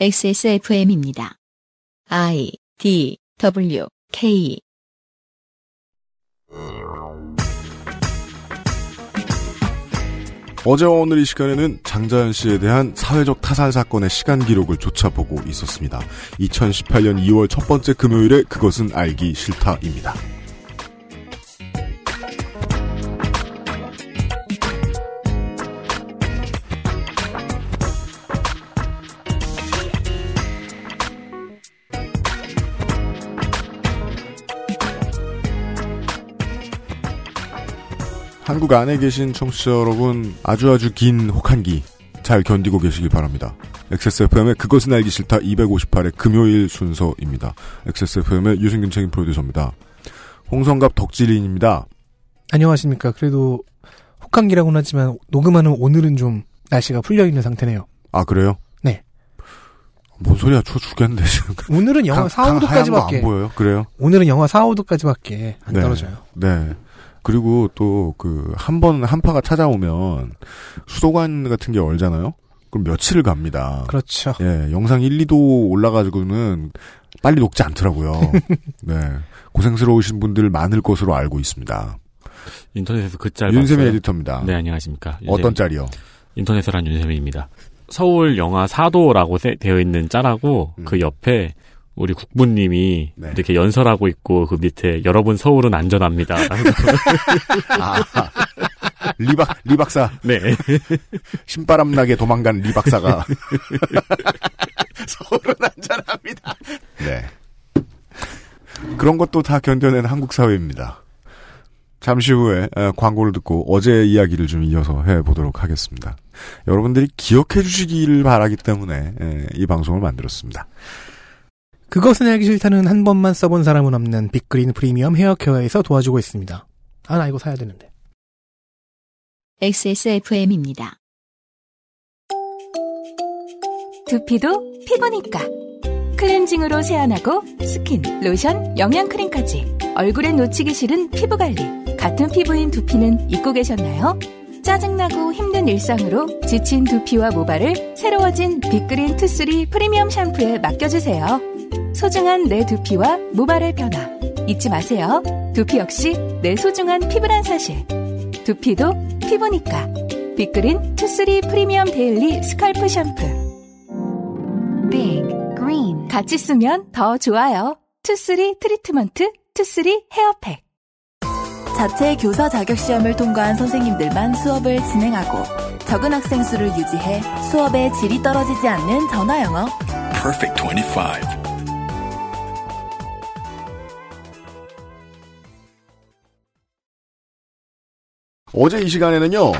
XSFM입니다. I D W K 어제와 오늘 이 시간에는 장자연 씨에 대한 사회적 타살 사건의 시간 기록을 쫓아보고 있었습니다. 2018년 2월 첫 번째 금요일에 그것은 알기 싫다입니다. 한국 안에 계신 청취자 여러분 아주 아주 긴 혹한기 잘 견디고 계시길 바랍니다. XSFM의 그것은 알기 싫다 258의 금요일 순서입니다. XSFM의 유승균 책임 프로듀서입니다. 홍성갑 덕질인입니다. 안녕하십니까. 그래도 혹한기라고는 하지만 녹음하는 오늘은 좀 날씨가 풀려있는 상태네요. 아 그래요? 네. 뭔 소리야 추워 죽겠는데 지금. 오늘은 영하 4, 강- 하얀 거안 5도까지밖에 보여요? 그래요? 오늘은 영하 4, 5도까지밖에 안 네. 떨어져요. 네. 그리고 또 그 한 번 한파가 찾아오면 수도관 같은 게 얼잖아요. 그럼 며칠을 갑니다. 그렇죠. 예, 영상 1, 2도 올라가지고는 빨리 녹지 않더라고요. 네. 고생스러우신 분들 많을 것으로 알고 있습니다. 인터넷에서 그 짤 윤세미. 에디터입니다. 네, 안녕하십니까. 어떤 짤이요? 인터넷을 한 윤세민입니다. 서울 영하 4도라고 세- 되어 있는 짤하고 음. 그 옆에 우리 국부님이 네. 이렇게 연설하고 있고 그 밑에 여러분 서울은 안전합니다. 아, 리박, 리박사. 네. 신바람 나게 도망간 리박사가. 서울은 안전합니다. 네. 그런 것도 다 견뎌낸 한국 사회입니다. 잠시 후에 에, 광고를 듣고 어제 이야기를 좀 이어서 해보도록 하겠습니다. 여러분들이 기억해 주시기를 바라기 때문에 에, 이 방송을 만들었습니다. 그것은 알기 싫다는 한 번만 써본 사람은 없는 빅그린 프리미엄 헤어케어에서 도와주고 있습니다. 아, 나 이거 사야 되는데. XSFM입니다. 두피도 피부니까 클렌징으로 세안하고 스킨, 로션, 영양크림까지 얼굴에 놓치기 싫은 피부관리 같은 피부인 두피는 잊고 계셨나요? 짜증나고 힘든 일상으로 지친 두피와 모발을 새로워진 빅그린 Two Three 프리미엄 샴푸에 맡겨주세요. 소중한 내 두피와 모발의 변화 잊지 마세요. 두피 역시 내 소중한 피부란 사실 두피도 피부니까 빅그린 Two Three 프리미엄 daily scalp 샴푸 Big Green 같이 쓰면 더 좋아요. Two Three 트리트먼트, Two Three hair pack. 자체 교사 자격 시험을 통과한 선생님들만 수업을 진행하고 적은 학생 수를 유지해 수업의 질이 떨어지지 않는 전화 영어. Perfect 25. 어제 이 시간에는요.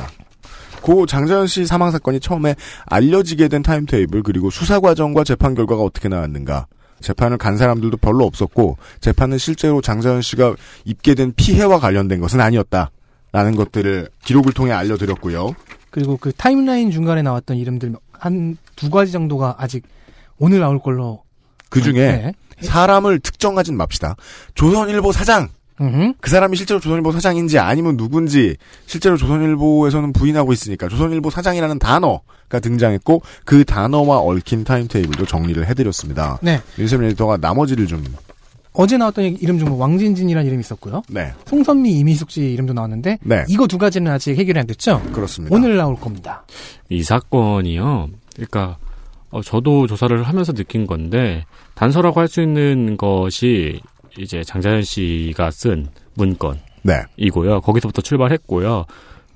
고 장자연 씨 사망 사건이 처음에 알려지게 된 timetable 그리고 수사 과정과 재판 결과가 어떻게 나왔는가. 재판을 간 사람들도 별로 없었고 재판은 실제로 장자연 씨가 입게 된 피해와 관련된 것은 아니었다. 라는 것들을 기록을 통해 알려드렸고요. 그리고 그 타임라인 중간에 나왔던 이름들 한 두 가지 정도가 아직 오늘 나올 걸로. 그 중에 네. 사람을 특정하진 맙시다. 조선일보 사장! 음흠. 그 사람이 실제로 조선일보 사장인지 아니면 누군지 실제로 조선일보에서는 부인하고 있으니까 조선일보 사장이라는 단어가 등장했고 그 단어와 얽힌 타임테이블도 정리를 해드렸습니다. 네. 윤세민 에디터가 나머지를 좀 어제 나왔던 이름 중 왕진진이라는 이름이 있었고요. 네, 송선미 이미숙 씨 이름도 나왔는데 네 이거 두 가지는 아직 해결이 안 됐죠? 그렇습니다. 오늘 나올 겁니다. 이 사건이요. 그러니까 어, 저도 조사를 하면서 느낀 건데 단서라고 할 수 있는 것이 이제 장자연 씨가 쓴 문건이고요. 네, 거기서부터 출발했고요.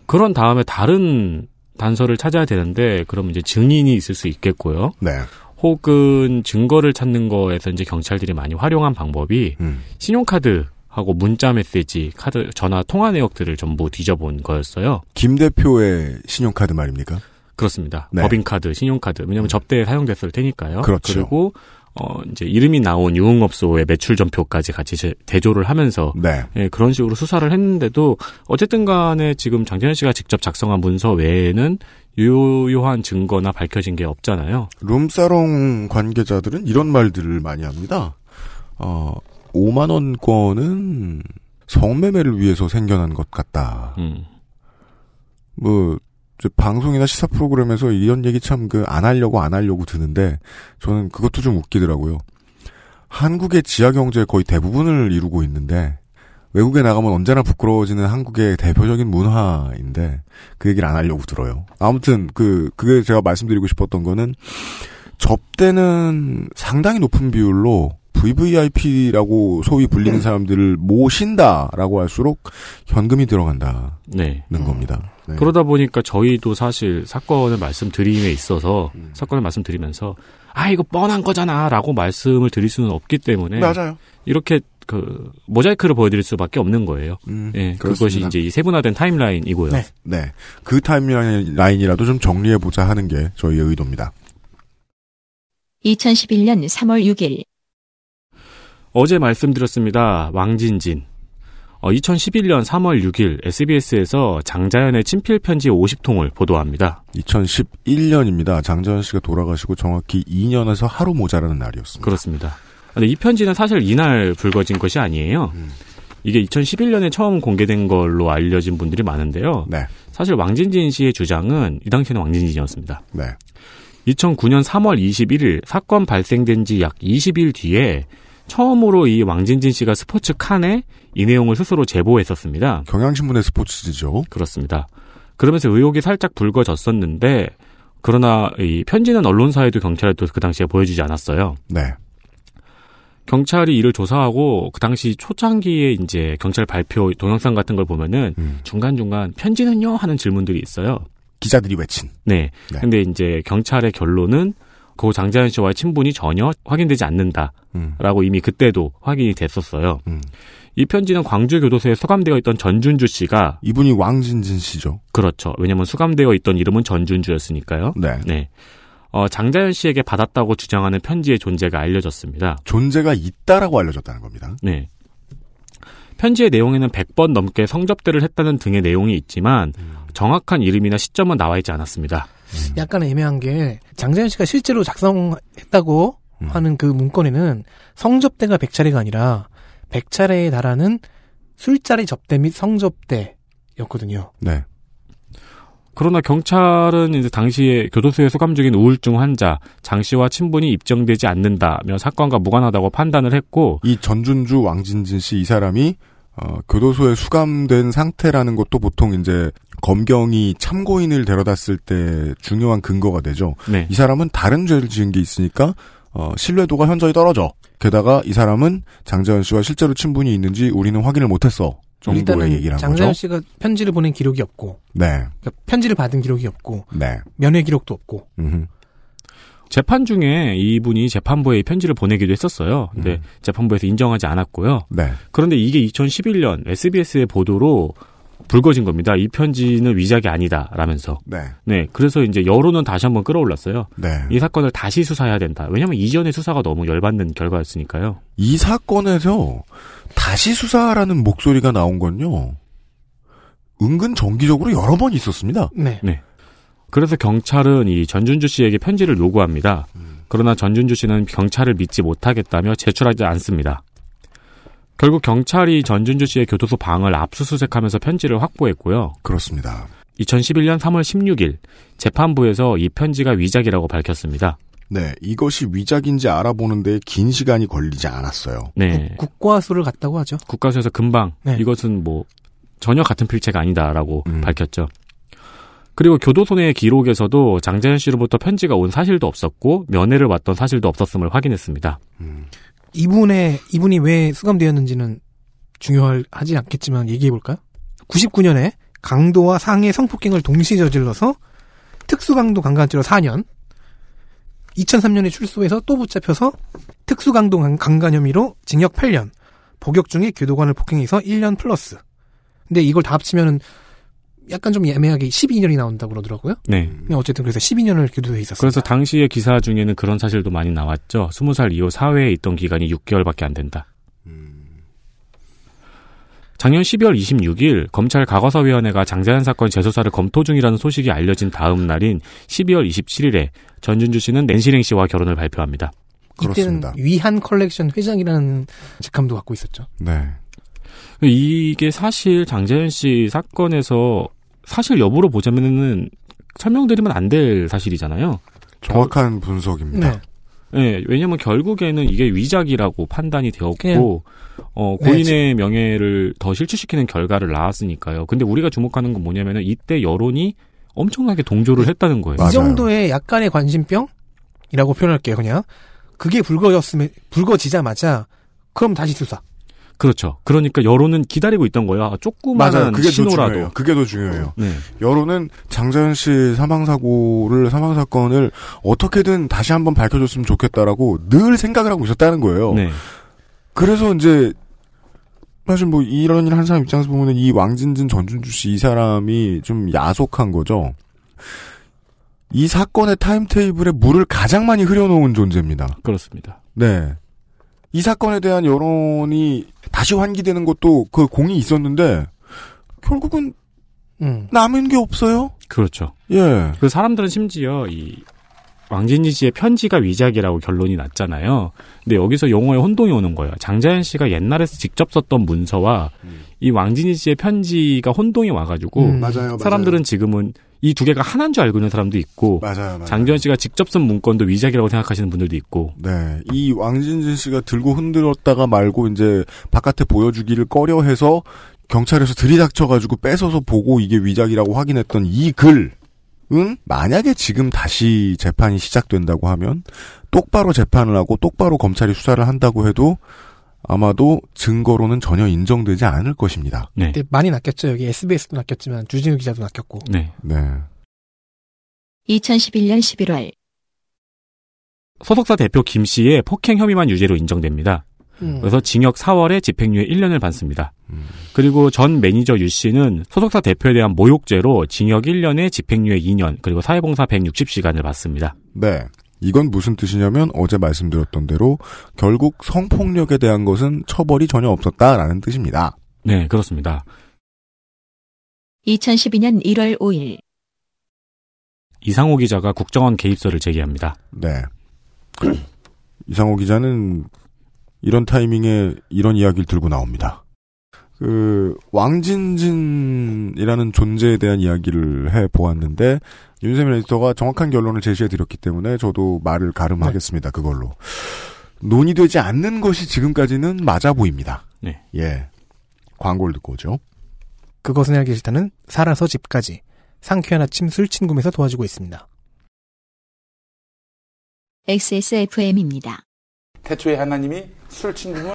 그런 다음에 다른 단서를 찾아야 되는데 그럼 이제 증인이 있을 수 있겠고요. 네, 혹은 증거를 찾는 거에서 이제 경찰들이 많이 활용한 방법이 음, 신용카드 하고 문자 메시지, 카드, 전화 통화 내역들을 전부 뒤져본 거였어요. 김 대표의 신용카드 말입니까? 그렇습니다. 네. 법인카드, 신용카드. 왜냐하면 접대에 사용됐을 테니까요. 그렇죠. 리고 어, 이제 이름이 나온 유흥업소의 매출 전표까지 같이 제- 대조를 하면서 네, 예, 그런 식으로 수사를 했는데도 어쨌든 간에 지금 장재현 씨가 직접 작성한 문서 외에는 유효한 증거나 밝혀진 게 없잖아요. 룸사롱 관계자들은 이런 말들을 많이 합니다. 어, 5만 원권은 성매매를 위해서 생겨난 것 같다. 음. 뭐저 방송이나 시사 프로그램에서 이런 얘기 참 그 안 하려고 안 하려고 드는데 저는 그것도 좀 웃기더라고요. 한국의 지하 경제의 거의 대부분을 이루고 있는데 외국에 나가면 언제나 부끄러워지는 한국의 대표적인 문화인데 그 얘기를 안 하려고 들어요. 아무튼 그 그게 제가 말씀드리고 싶었던 거는 접대는 상당히 높은 비율로 VVIP라고 소위 불리는 사람들을 모신다라고 할수록 현금이 들어간다는 네. 겁니다. 네. 그러다 보니까 저희도 사실 사건을 말씀드림에 있어서 음. 사건을 말씀드리면서 아 이거 뻔한 거잖아라고 말씀을 드릴 수는 없기 때문에 맞아요. 이렇게 그 모자이크를 보여드릴 수밖에 없는 거예요. 음, 예, 그것이. 이제 이 세분화된 타임라인이고요. 네. 네. 그 타임라인이라도 좀 정리해 보자 하는 게 저희의 의도입니다. 2011년 3월 6일 어제 말씀드렸습니다. 왕진진. 어, 2011년 3월 6일 SBS에서 장자연의 친필 편지 50통을 보도합니다. 2011년입니다. 장자연 씨가 돌아가시고 정확히 2년에서 하루 모자라는 날이었습니다. 그렇습니다. 근데 이 편지는 사실 이날 불거진 것이 아니에요. 음. 이게 2011년에 처음 공개된 걸로 알려진 분들이 많은데요. 네. 사실 왕진진 씨의 주장은 이 당시에는 왕진진이었습니다. 네. 2009년 3월 21일 사건 발생된 지 약 20일 뒤에 처음으로 이 왕진진 씨가 스포츠 칸에 이 내용을 스스로 제보했었습니다. 경향신문의 스포츠지죠. 그렇습니다. 그러면서 의혹이 살짝 불거졌었는데 그러나 이 편지는 언론사에도 경찰에도 그 당시에 보여주지 않았어요. 네. 경찰이 이를 조사하고 그 당시 초창기에 이제 경찰 발표 동영상 같은 걸 보면은 음. 중간중간 편지는요 하는 질문들이 있어요. 기자들이 외친. 네. 네. 근데 이제 경찰의 결론은 고 장자연 씨와의 친분이 전혀 확인되지 않는다라고 음. 이미 그때도 확인이 됐었어요. 음. 이 편지는 광주 교도소에 수감되어 있던 전준주 씨가 이분이 왕진진 씨죠. 그렇죠. 왜냐면 수감되어 있던 이름은 전준주였으니까요. 네. 네. 어, 장자연 씨에게 받았다고 주장하는 편지의 존재가 알려졌습니다. 존재가 있다라고 알려졌다는 겁니다. 네. 편지의 내용에는 100번 넘게 성접대를 했다는 등의 내용이 있지만 정확한 이름이나 시점은 나와 있지 않았습니다. 약간 애매한 게 장자연 씨가 실제로 작성했다고 음. 하는 그 문건에는 성접대가 100차례가 아니라 100차례에 달하는 술자리 접대 및 성접대였거든요. 네. 그러나 경찰은 이제 당시에 교도소에 수감 중인 우울증 환자 장 씨와 친분이 입증되지 않는다며 사건과 무관하다고 판단을 했고 이 전준주 왕진진 씨 이 사람이 어, 교도소에 수감된 상태라는 것도 보통 이제 검경이 참고인을 데려다 쓸 때 중요한 근거가 되죠. 네. 이 사람은 다른 죄를 지은 게 있으니까 어, 신뢰도가 현저히 떨어져. 게다가 이 사람은 장재현 씨와 실제로 친분이 있는지 우리는 확인을 못했어. 정도의 일단은 얘기를 한 장자연 거죠. 씨가 편지를 보낸 기록이 없고 네, 그러니까 편지를 받은 기록이 없고 네. 면회 기록도 없고 음흠. 재판 중에 이분이 재판부에 이 편지를 보내기도 했었어요. 근데 음. 재판부에서 인정하지 않았고요. 네. 그런데 이게 2011년 SBS의 보도로 불거진 겁니다. 이 편지는 위작이 아니다라면서. 네. 네, 그래서 이제 여론은 다시 한번 끌어올랐어요. 네. 이 사건을 다시 수사해야 된다. 왜냐하면 이전의 수사가 너무 열받는 결과였으니까요. 이 사건에서 다시 수사라는 목소리가 나온 건요. 은근 정기적으로 여러 번 있었습니다. 네. 그래서 경찰은 이 전준주 씨에게 편지를 요구합니다. 그러나 전준주 씨는 경찰을 믿지 못하겠다며 제출하지 않습니다. 결국 경찰이 전준주 씨의 교도소 방을 압수수색하면서 편지를 확보했고요. 그렇습니다. 2011년 3월 16일 재판부에서 이 편지가 위작이라고 밝혔습니다. 네, 이것이 위작인지 알아보는데 긴 시간이 걸리지 않았어요. 네. 국과수를 갔다고 하죠. 국가수에서 금방 네. 이것은 뭐 전혀 같은 필체가 아니다라고 음. 밝혔죠. 그리고 교도소 내 기록에서도 장자연 씨로부터 편지가 온 사실도 없었고 면회를 왔던 사실도 없었음을 확인했습니다. 이분의 이분이 왜 수감되었는지는 중요하지 않겠지만 얘기해 볼까요? 99년에 강도와 상해 성폭행을 동시에 저질러서 특수강도 강간죄로 4년, 2003년에 출소해서 또 붙잡혀서 특수강도 강- 강간 혐의로 징역 8년, 복역 중에 교도관을 폭행해서 1년 플러스. 근데 이걸 다 합치면은 약간 좀 애매하게 12년이 나온다고 그러더라고요. 네. 근데 어쨌든 그래서 12년을 교도소에 있었어요. 그래서 당시의 기사 중에는 그런 사실도 많이 나왔죠. 20살 이후 사회에 있던 기간이 6개월밖에 안 된다. 작년 12월 26일 검찰 과거사위원회가 장자연 사건 재수사를 검토 중이라는 소식이 알려진 다음 날인 12월 27일에 전준주 씨는 낸시랭 씨와 결혼을 발표합니다. 이때는 그렇습니다. 위한 컬렉션 회장이라는 직함도 갖고 있었죠. 네. 이게 사실 장자연 씨 사건에서 사실 여부로 보자면은 설명드리면 안 될 사실이잖아요. 정확한 분석입니다. 네. 예, 왜냐면 결국에는 이게 위작이라고 판단이 되었고, 그냥- 어, 네, 고인의 명예를 더 실추시키는 결과를 낳았으니까요. 근데 우리가 주목하는 건 뭐냐면은 이때 여론이 엄청나게 동조를 했다는 거예요. 맞아요. 이 정도의 약간의 관심병이라고 표현할게요, 그냥. 그게 불거졌으면, 불거지자마자, 그럼 다시 수사. 그렇죠. 그러니까 여론은 기다리고 있던 거예요. 아, 맞아요. 조그마한 그게 더 신호라도. 중요해요. 그게 더 중요해요. 네. 여론은 장자연 씨 사망 사고를 사망 사건을 어떻게든 다시 한번 밝혀줬으면 좋겠다라고 늘 생각을 하고 있었다는 거예요. 네. 그래서 이제 사실 뭐 이런 일 한 사람 입장에서 보면 이 왕진진 전준주 씨 이 사람이 좀 야속한 거죠. 이 사건의 타임테이블에 물을 가장 많이 흐려놓은 존재입니다. 그렇습니다. 네. 이 사건에 대한 여론이 다시 환기되는 것도 그 공이 있었는데 결국은 음. 남은 게 없어요. 그렇죠. 예. 그 사람들은 심지어 이 왕진지 씨의 편지가 위작이라고 결론이 났잖아요. 근데 여기서 용어에 혼동이 오는 거예요. 장자연 씨가 옛날에 직접 썼던 문서와 이 왕진지 씨의 편지가 혼동이 와가지고 음. 맞아요. 사람들은 지금은 이 두 개가 하나인 줄 알고 있는 사람도 있고 맞아요. 맞아요. 장자연 씨가 직접 쓴 문건도 위작이라고 생각하시는 분들도 있고 네. 이 왕진진 씨가 들고 흔들었다가 말고 이제 바깥에 보여주기를 꺼려해서 경찰에서 들이닥쳐가지고 뺏어서 보고 이게 위작이라고 확인했던 이 글은 만약에 지금 다시 재판이 시작된다고 하면 똑바로 재판을 하고 똑바로 검찰이 수사를 한다고 해도 아마도 증거로는 전혀 인정되지 않을 것입니다. 네. 근데 많이 낚였죠. 여기 SBS도 낚였지만, 주진우 기자도 낚였고. 네. 네. 2011년 11월 소속사 대표 김 씨의 폭행 혐의만 유죄로 인정됩니다. 음. 그래서 징역 4월에 집행유예 1년을 받습니다. 음. 그리고 전 매니저 유 씨는 소속사 대표에 대한 모욕죄로 징역 1년에 집행유예 2년 그리고 사회봉사 160시간을 받습니다. 네. 이건 무슨 뜻이냐면 어제 말씀드렸던 대로 결국 성폭력에 대한 것은 처벌이 전혀 없었다라는 뜻입니다. 네, 그렇습니다. 2012년 1월 5일 이상호 기자가 국정원 개입설을 제기합니다. 네. 이상호 기자는 이런 타이밍에 이런 이야기를 들고 나옵니다. 그 왕진진이라는 존재에 대한 이야기를 해 보았는데 윤세민 에디터가 정확한 결론을 제시해 드렸기 때문에 저도 말을 가름하겠습니다. 그걸로 논의되지 않는 것이 지금까지는 맞아 보입니다. 네. 예. 광고를 듣고 오죠. 그것은 알기 싫다는 살아서 집까지. 상쾌한 아침 술친구에서 도와주고 있습니다. XSFM입니다. 태초에 하나님이 술친구물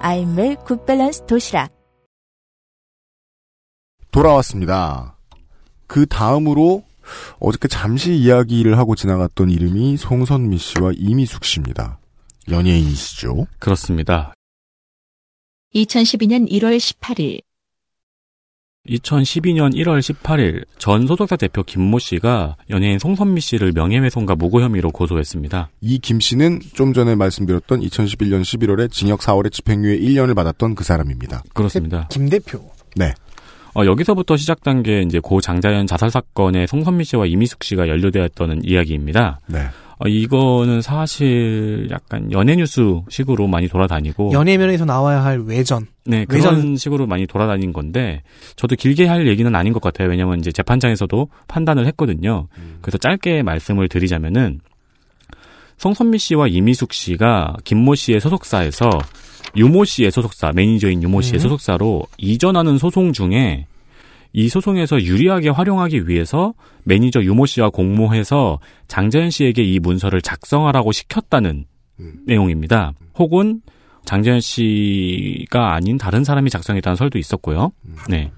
아임웰 굿밸런스 도시락. 돌아왔습니다. 그 다음으로 어저께 잠시 이야기를 하고 지나갔던 이름이 송선미 씨와 이미숙 씨입니다. 연예인이시죠? 그렇습니다. 2012년 1월 18일 2012년 1월 18일 전 소속사 대표 김모 씨가 연예인 송선미 씨를 명예훼손과 무고 혐의로 고소했습니다. 이 김 씨는 좀 전에 말씀드렸던 2011년 11월에 징역 4월에 집행유예 1년을 받았던 그 사람입니다. 그렇습니다. 김 대표. 네. 어, 여기서부터 시작된 게 이제 고 장자연 자살 사건에 송선미 씨와 이미숙 씨가 연루되었다는 이야기입니다. 네. 어, 이거는 사실 약간 연예 뉴스 식으로 많이 돌아다니고 연예면에서 나와야 할 외전. 네, 그런 외전- 식으로 많이 돌아다닌 건데, 저도 길게 할 얘기는 아닌 것 같아요. 왜냐면 이제 재판장에서도 판단을 했거든요. 그래서 짧게 말씀을 드리자면은, 송선미 씨와 이미숙 씨가 김모 씨의 소속사에서 유모 씨의 소속사, 매니저인 유모 씨의 음. 소속사로 이전하는 소송 중에 이 소송에서 유리하게 활용하기 위해서 매니저 유모 씨와 공모해서 장자연 씨에게 이 문서를 작성하라고 시켰다는 내용입니다. 혹은 장자연 씨가 아닌 다른 사람이 작성했다는 설도 있었고요. 네.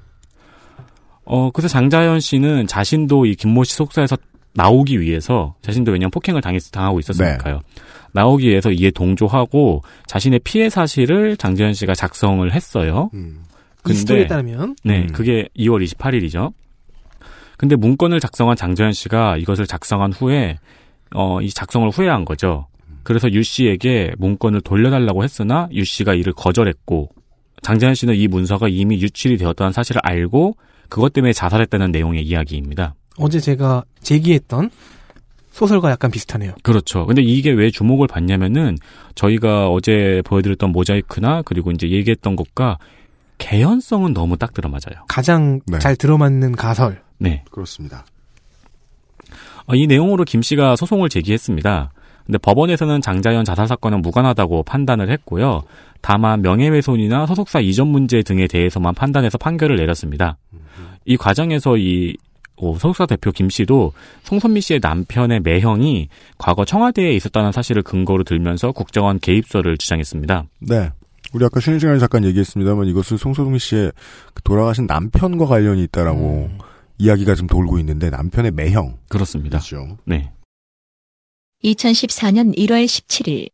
어, 그래서 장자연 씨는 자신도 이 김모 씨 속사에서 나오기 위해서 자신도 왜냐면 폭행을 당했, 당하고 있었으니까요. 나오기 위해서 이에 동조하고 자신의 피해 사실을 장자연 씨가 작성을 했어요. 이 스토리에 근데 따르면 네, 음. 그게 2월 28일이죠. 근데 문건을 작성한 장재현 씨가 이것을 작성한 후에 어, 이 작성을 후회한 거죠. 그래서 유 씨에게 문건을 돌려달라고 했으나 유 씨가 이를 거절했고 장재현 씨는 이 문서가 이미 유출이 되었다는 사실을 알고 그것 때문에 자살했다는 내용의 이야기입니다. 어제 제가 제기했던 소설과 약간 비슷하네요. 그렇죠. 근데 이게 왜 주목을 받냐면은 저희가 어제 보여드렸던 모자이크나 그리고 이제 얘기했던 것과 개연성은 너무 딱 들어맞아요. 가장 네. 잘 들어맞는 가설. 네. 그렇습니다. 어, 이 내용으로 김 씨가 소송을 제기했습니다. 근데 법원에서는 장자연 자살 사건은 무관하다고 판단을 했고요. 다만 명예훼손이나 소속사 이전 문제 등에 대해서만 판단해서 판결을 내렸습니다. 이 과정에서 이 어, 소속사 대표 김 씨도 송선미 씨의 남편의 매형이 과거 청와대에 있었다는 사실을 근거로 들면서 국정원 개입설을 주장했습니다. 네. 우리 아까 쉬는 시간에 잠깐 얘기했습니다만 이것은 송소동 씨의 그 돌아가신 남편과 관련이 있다라고 이야기가 좀 돌고 있는데 남편의 매형. 그렇습니다. 그렇죠. 네. 2014년 1월 17일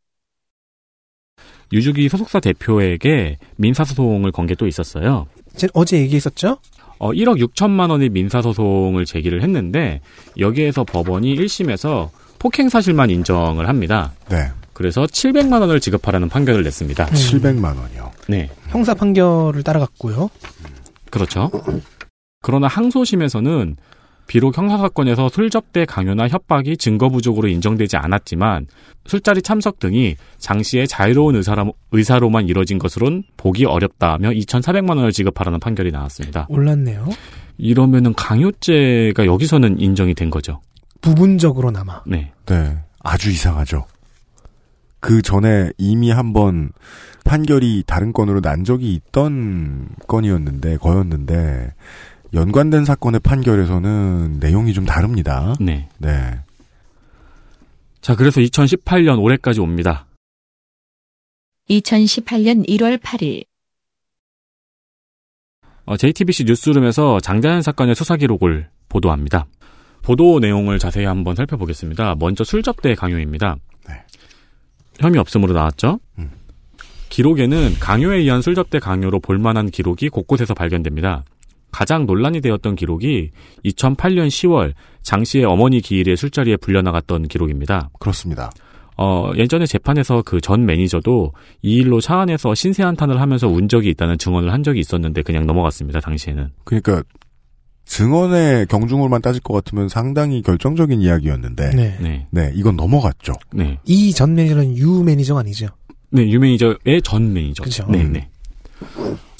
유주기 소속사 대표에게 민사소송을 건 게 또 있었어요. 제 어제 얘기했었죠? 어, 1억 6천만 원의 민사소송을 제기를 했는데 여기에서 법원이 1심에서 폭행 사실만 인정을 합니다. 네. 그래서 700만 원을 지급하라는 판결을 냈습니다. 700만 원이요. 네. 형사 판결을 따라갔고요. 그렇죠. 그러나 항소심에서는 비록 형사사건에서 술 접대 강요나 협박이 증거 부족으로 인정되지 않았지만 술자리 참석 등이 장 씨의 자유로운 의사라, 의사로만 이뤄진 것으론 보기 어렵다며 2,400만 원을 지급하라는 판결이 나왔습니다. 올랐네요. 이러면은 강요죄가 여기서는 인정이 된 거죠. 부분적으로나마. 네. 네. 아주 이상하죠. 그 전에 이미 한번 판결이 다른 건으로 난 적이 있던 건이었는데, 거였는데, 연관된 사건의 판결에서는 내용이 좀 다릅니다. 네. 네. 자, 그래서 2018년 올해까지 옵니다. 2018년 1월 8일 어, JTBC 뉴스룸에서 장자연 사건의 수사 기록을 보도합니다. 보도 내용을 자세히 한번 살펴보겠습니다. 먼저 술접대 강요입니다. 혐의 없음으로 나왔죠? 기록에는 강요에 의한 술접대 강요로 볼만한 기록이 곳곳에서 발견됩니다. 가장 논란이 되었던 기록이 2008년 10월 장 씨의 어머니 기일에 술자리에 불려나갔던 기록입니다. 그렇습니다. 어, 예전에 재판에서 그 전 매니저도 이 일로 차 안에서 신세 한탄을 하면서 운 적이 있다는 증언을 한 적이 있었는데 그냥 넘어갔습니다, 당시에는. 그러니까, 증언의 경중을만 따질 것 같으면 상당히 결정적인 이야기였는데, 네. 네. 네, 이건 넘어갔죠. 네. 이 전 매니저는 유 매니저가 아니죠. 네, 유 매니저의 전 매니저. 그쵸. 네, 음. 네.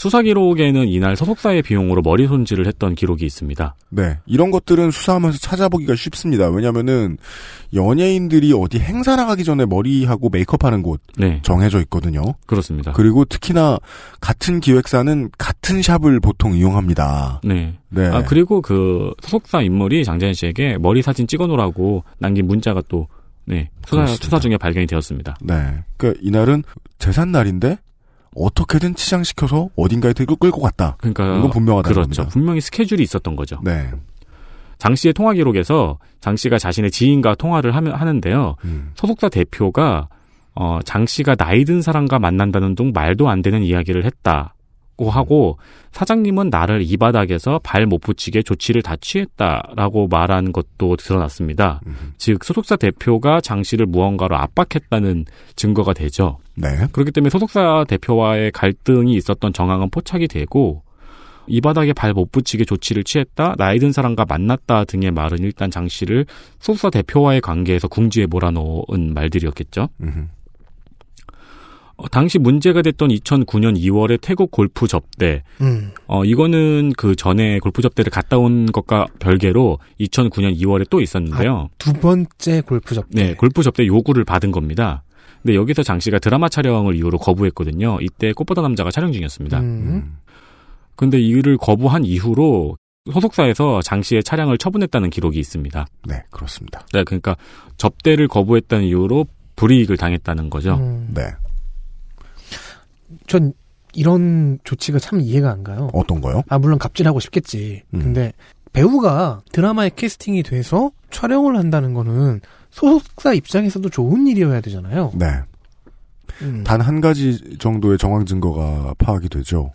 수사 기록에는 이날 소속사의 비용으로 머리 손질을 했던 기록이 있습니다. 네. 이런 것들은 수사하면서 찾아보기가 쉽습니다. 왜냐면은, 연예인들이 어디 행사 나가기 전에 머리하고 메이크업 하는 곳 네. 정해져 있거든요. 그렇습니다. 그리고 특히나 같은 기획사는 같은 샵을 보통 이용합니다. 네. 네. 아, 그리고 그 소속사 인물이 장재현 씨에게 머리 사진 찍어 놓으라고 남긴 문자가 또, 네. 수사. 수사 중에 발견이 되었습니다. 네. 그러니까 이날은 재산 날인데 어떻게든 치장시켜서 어딘가에 들고 끌고 갔다. 그러니까. 이건 분명하다는 그렇죠. 겁니다. 분명히 스케줄이 있었던 거죠. 네. 장 씨의 통화 기록에서 장 씨가 자신의 지인과 통화를 하면, 하는데요. 음. 소속사 대표가 어, 장 씨가 나이 든 사람과 만난다는 등 말도 안 되는 이야기를 했다 고 하고 사장님은 나를 이 바닥에서 발 못 붙이게 조치를 다 취했다라고 말한 것도 드러났습니다. 즉 소속사 대표가 장 씨를 무언가로 압박했다는 증거가 되죠. 네. 그렇기 때문에 소속사 대표와의 갈등이 있었던 정황은 포착이 되고 이 바닥에 발 못 붙이게 조치를 취했다, 나이 든 사람과 만났다 등의 말은 일단 장 씨를 소속사 대표와의 관계에서 궁지에 몰아넣은 말들이었겠죠. 음흠. 어, 당시 문제가 됐던 2009년 2월의 태국 골프 접대. 음. 어, 이거는 그 전에 골프 접대를 갔다 온 것과 별개로 2009년 2월에 또 있었는데요. 두 번째 골프 접대. 네, 골프 접대 요구를 받은 겁니다. 근데 여기서 장 씨가 드라마 촬영을 이유로 거부했거든요. 이때 꽃보다 남자가 촬영 중이었습니다. 음. 근데 이를 거부한 이후로 소속사에서 장 씨의 차량을 처분했다는 기록이 있습니다. 네, 그렇습니다. 네, 그러니까 접대를 거부했다는 이유로 불이익을 당했다는 거죠. 음. 네. 전 이런 조치가 참 이해가 안 가요. 어떤 거요? 아 물론 갑질하고 싶겠지. 음. 근데 배우가 드라마에 캐스팅이 돼서 촬영을 한다는 거는 소속사 입장에서도 좋은 일이어야 되잖아요. 네. 음. 단한 가지 정도의 정황 증거가 파악이 되죠.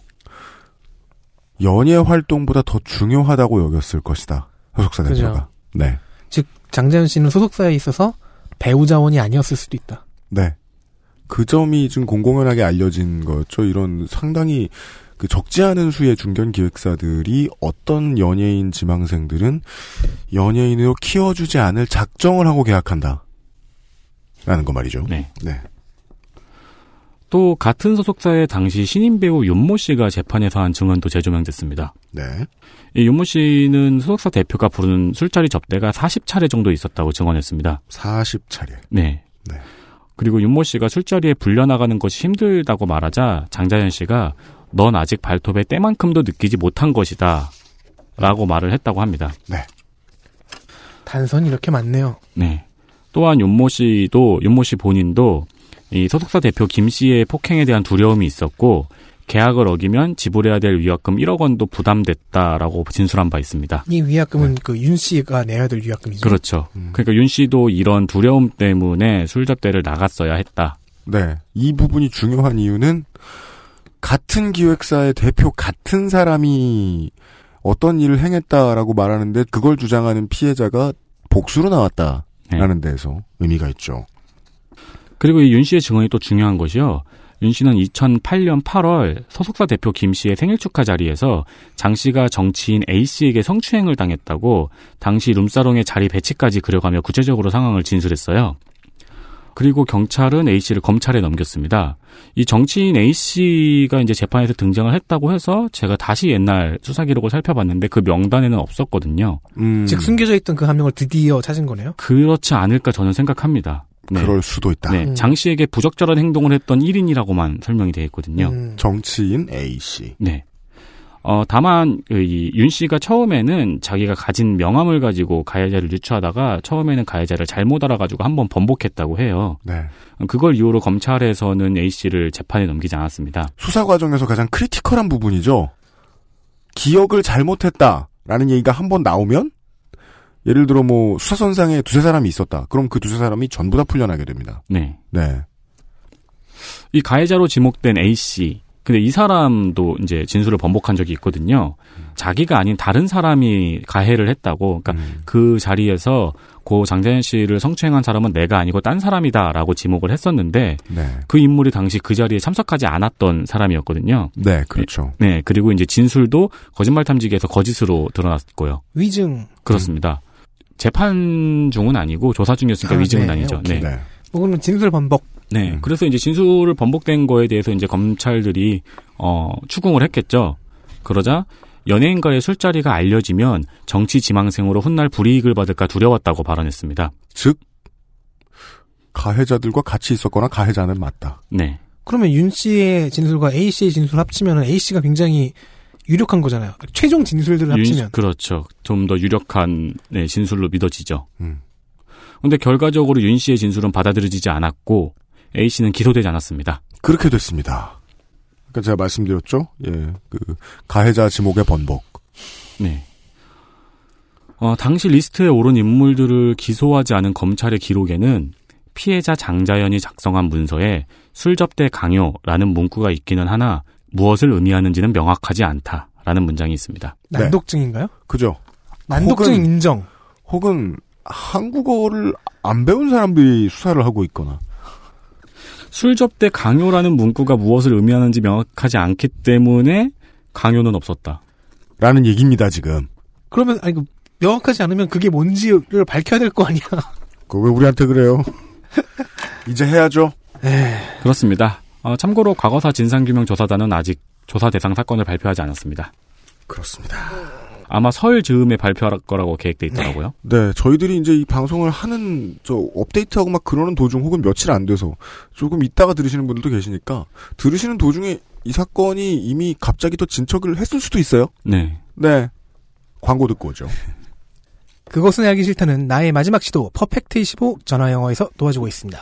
연예 활동보다 더 중요하다고 여겼을 것이다. 소속사. 대표가. 네. 즉 장자연 씨는 소속사에 있어서 배우 자원이 아니었을 수도 있다. 네. 그 점이 좀 공공연하게 알려진 거였죠. 이런 상당히 그 적지 않은 수의 중견 기획사들이 어떤 연예인 지망생들은 연예인으로 키워주지 않을 작정을 하고 계약한다. 라는 거 말이죠. 네. 네. 또 같은 소속사의 당시 신인 배우 윤모 씨가 재판에서 한 증언도 재조명됐습니다. 네. 이 윤모 씨는 소속사 대표가 부르는 술자리 접대가 40차례 정도 있었다고 증언했습니다. 40차례. 네. 네. 그리고 윤모 씨가 술자리에 불려나가는 것이 힘들다고 말하자 장자연 씨가 넌 아직 발톱의 때만큼도 느끼지 못한 것이다. 라고 말을 했다고 합니다. 네. 단선이 이렇게 많네요. 네. 또한 윤모 씨도, 윤모 씨 본인도 이 소속사 대표 김 씨의 폭행에 대한 두려움이 있었고 계약을 어기면 지불해야 될 위약금 1억 원도 부담됐다라고 진술한 바 있습니다. 이 위약금은 그윤 씨가 내야 될 위약금이죠. 그렇죠. 그러니까 윤 씨도 이런 두려움 때문에 술 접대를 나갔어야 했다. 네. 이 부분이 중요한 이유는 같은 기획사의 대표 같은 사람이 어떤 일을 행했다라고 말하는데 그걸 주장하는 피해자가 복수로 나왔다라는 데에서 의미가 있죠. 그리고 이 윤 씨의 증언이 또 중요한 것이요. 윤 씨는 2008년 8월 소속사 대표 김 씨의 생일 축하 자리에서 장 씨가 정치인 A 씨에게 성추행을 당했다고 당시 룸사롱의 자리 배치까지 그려가며 구체적으로 상황을 진술했어요. 그리고 경찰은 A 씨를 검찰에 넘겼습니다. 이 정치인 A 씨가 이제 재판에서 등장을 했다고 해서 제가 다시 옛날 수사 기록을 살펴봤는데 그 명단에는 없었거든요. 음, 즉 숨겨져 있던 그 한 명을 드디어 찾은 거네요. 그렇지 않을까 저는 생각합니다. 네. 그럴 수도 있다. 네, 장 씨에게 부적절한 행동을 했던 1인이라고만 설명이 되어 있거든요. 음. 정치인 A 씨. 네. 어, 다만, 그 이, 윤 씨가 처음에는 자기가 가진 명함을 가지고 가해자를 유추하다가 처음에는 가해자를 잘못 알아가지고 한번 번복했다고 해요. 네. 그걸 이후로 검찰에서는 A 씨를 재판에 넘기지 않았습니다. 수사 과정에서 가장 크리티컬한 부분이죠. 기억을 잘못했다라는 얘기가 한 번 나오면 예를 들어 뭐 수사선상에 두세 사람이 있었다. 그럼 그 두세 사람이 전부 다 풀려나게 됩니다. 네. 네. 이 가해자로 지목된 A 씨. 근데 이 사람도 이제 진술을 번복한 적이 있거든요. 자기가 아닌 다른 사람이 가해를 했다고. 그러니까 음. 그 자리에서 고 장자연 씨를 성추행한 사람은 내가 아니고 딴 사람이다라고 지목을 했었는데 네. 그 인물이 당시 그 자리에 참석하지 않았던 사람이었거든요. 네, 그렇죠. 네, 그리고 이제 진술도 거짓말 탐지기에서 거짓으로 드러났고요. 위증. 그렇습니다. 재판 중은 아니고 조사 중이었으니까 아, 위증은 네, 아니죠. 오케이. 네. 네. 혹은 진술 번복. 네. 음. 그래서 이제 진술을 번복된 거에 대해서 이제 검찰들이 어 추궁을 했겠죠. 그러자 연예인과의 술자리가 알려지면 정치 지망생으로 훗날 불이익을 받을까 두려웠다고 발언했습니다. 즉 가해자들과 같이 있었거나 가해자는 맞다. 네. 그러면 윤 씨의 진술과 A 씨의 진술 합치면 A 씨가 굉장히 유력한 거잖아요. 최종 진술들을 윤- 합치면. 그렇죠. 좀 더 유력한 네, 진술로 믿어지죠. 음. 근데 결과적으로 윤 씨의 진술은 받아들여지지 않았고 A 씨는 기소되지 않았습니다. 그렇게 됐습니다. 그러니까 제가 말씀드렸죠. 예, 그 가해자 지목의 번복. 네. 어, 당시 리스트에 오른 인물들을 기소하지 않은 검찰의 기록에는 피해자 장자연이 작성한 문서에 술접대 강요라는 문구가 있기는 하나 무엇을 의미하는지는 명확하지 않다라는 문장이 있습니다. 난독증인가요? 그죠? 난독증 혹은- 인정. 혹은 한국어를 안 배운 사람들이 수사를 하고 있거나 술 접대 강요라는 문구가 무엇을 의미하는지 명확하지 않기 때문에 강요는 없었다. 라는 얘기입니다, 지금. 그러면 아니 그 명확하지 않으면 그게 뭔지를 밝혀야 될 거 아니야. 그왜 우리한테 그래요? 이제 해야죠. 그렇습니다. 어, 참고로 과거사 진상규명조사단은 아직 조사 대상 사건을 발표하지 않았습니다. 그렇습니다. 아마 설 즈음에 발표할 거라고 계획돼 있더라고요. 네, 저희들이 이제 이 방송을 하는, 저, 업데이트하고 막 그러는 도중 혹은 며칠 안 돼서 조금 있다가 들으시는 분들도 계시니까 들으시는 도중에 이 사건이 이미 갑자기 또 진척을 했을 수도 있어요. 네. 네. 광고 듣고 오죠. 그것은 알기 싫다는 나의 마지막 시도 퍼펙트 25 전화 영어에서 도와주고 있습니다.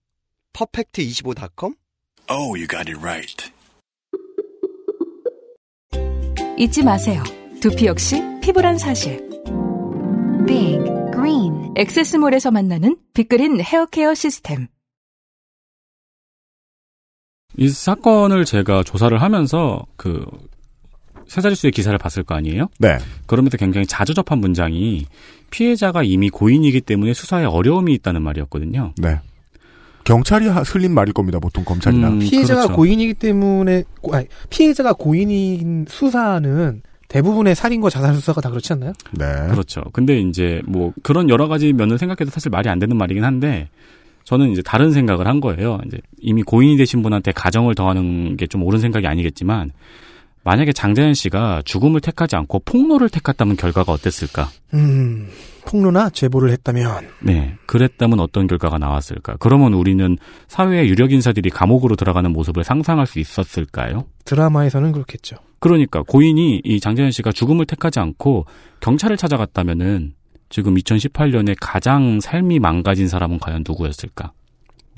퍼펙트25.com? Oh, you got it right. 잊지 마세요. 두피 역시 피부란 사실. Big Green 엑세스몰에서 만나는 빅그린 헤어케어 시스템. 이 사건을 제가 조사를 하면서 그 세자리수의 기사를 봤을 거 아니에요? 네. 그러면서 굉장히 자주 접한 문장이 피해자가 이미 고인이기 때문에 수사에 어려움이 있다는 말이었거든요. 네. 경찰이 하- 흘린 말일 겁니다. 보통 검찰이나. 음, 피해자가 그렇죠. 고인이기 때문에 고- 아니, 피해자가 고인인 수사는 대부분의 살인과 자살 수사가 다 그렇지 않나요? 네. 그렇죠. 근데 이제 뭐 그런 여러 가지 면을 생각해도 사실 말이 안 되는 말이긴 한데 저는 이제 다른 생각을 한 거예요. 이제 이미 고인이 되신 분한테 가정을 더하는 게 좀 옳은 생각이 아니겠지만 만약에 장자연 씨가 죽음을 택하지 않고 폭로를 택했다면 결과가 어땠을까? 음, 폭로나 제보를 했다면 네. 그랬다면 어떤 결과가 나왔을까? 그러면 우리는 사회의 유력 인사들이 감옥으로 들어가는 모습을 상상할 수 있었을까요? 드라마에서는 그렇겠죠. 그러니까 고인이 이 장재현 씨가 죽음을 택하지 않고 경찰을 찾아갔다면은 지금 2018년에 가장 삶이 망가진 사람은 과연 누구였을까?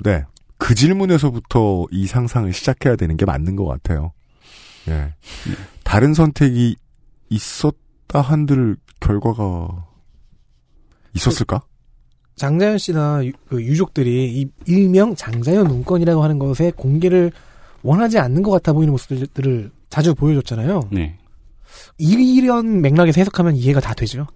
네. 그 질문에서부터 이 상상을 시작해야 되는 게 맞는 것 같아요. 예. 다른 선택이 있었다 한들 결과가 있었을까? 장자연 씨나 유, 그 유족들이 이 일명 장자연 문건이라고 하는 것에 공개를 원하지 않는 것 같아 보이는 모습들을 자주 보여줬잖아요. 네. 이런 맥락에서 해석하면 이해가 다 되죠.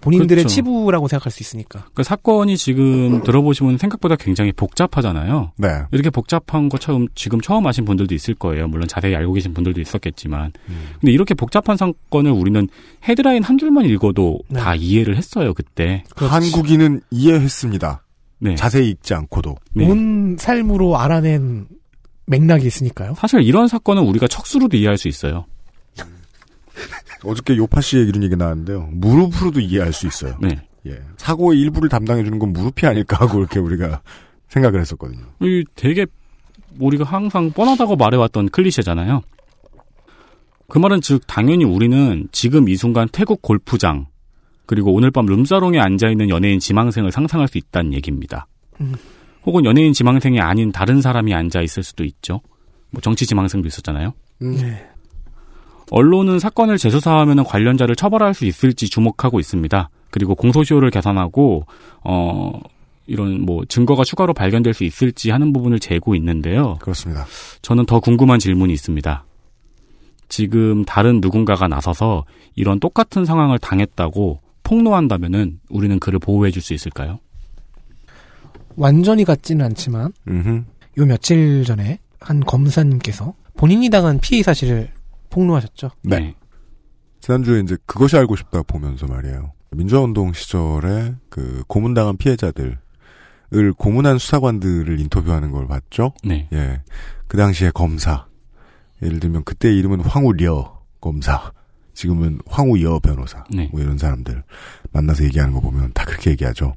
본인들의 그렇죠. 치부라고 생각할 수 있으니까. 그 사건이 지금 들어보시면 생각보다 굉장히 복잡하잖아요. 네. 이렇게 복잡한 거 처음 지금 처음 아신 분들도 있을 거예요. 물론 자세히 알고 계신 분들도 있었겠지만, 근데 이렇게 복잡한 사건을 우리는 헤드라인 한 줄만 읽어도 네. 다 이해를 했어요 그때. 한국인은 이해했습니다. 네. 자세히 읽지 않고도. 온 삶으로 알아낸 맥락이 있으니까요. 사실 이런 사건은 우리가 척수로도 이해할 수 있어요. 어저께 요파 씨의 이런 얘기 나왔는데요. 무릎으로도 이해할 수 있어요. 네. 예. 사고의 일부를 담당해 주는 건 무릎이 아닐까 하고 이렇게 우리가 생각을 했었거든요. 이 되게 우리가 항상 뻔하다고 말해왔던 클리셰잖아요. 그 말은 즉 당연히 우리는 지금 이 순간 태국 골프장 그리고 오늘 밤 룸사롱에 앉아 있는 연예인 지망생을 상상할 수 있다는 얘기입니다. 음. 혹은 연예인 지망생이 아닌 다른 사람이 앉아 있을 수도 있죠. 뭐 정치 지망생도 있었잖아요. 네. 언론은 사건을 재수사하면 관련자를 처벌할 수 있을지 주목하고 있습니다. 그리고 공소시효를 개선하고 어 이런 뭐 증거가 추가로 발견될 수 있을지 하는 부분을 재고 있는데요. 그렇습니다. 저는 더 궁금한 질문이 있습니다. 지금 다른 누군가가 나서서 이런 똑같은 상황을 당했다고 폭로한다면은 우리는 그를 보호해 줄 수 있을까요? 완전히 같지는 않지만 음흠. 요 며칠 전에 한 검사님께서 본인이 당한 피해 사실을 폭로하셨죠. 네. 지난주에 이제 그것이 알고 싶다 보면서 말이에요. 민주화운동 시절에 그 고문당한 피해자들 을 고문한 수사관들을 인터뷰하는 걸 봤죠. 네. 예. 그 당시에 검사. 예를 들면 그때 이름은 황우려 검사. 지금은 황우여 변호사. 네. 뭐 이런 사람들 만나서 얘기하는 거 보면 다 그렇게 얘기하죠.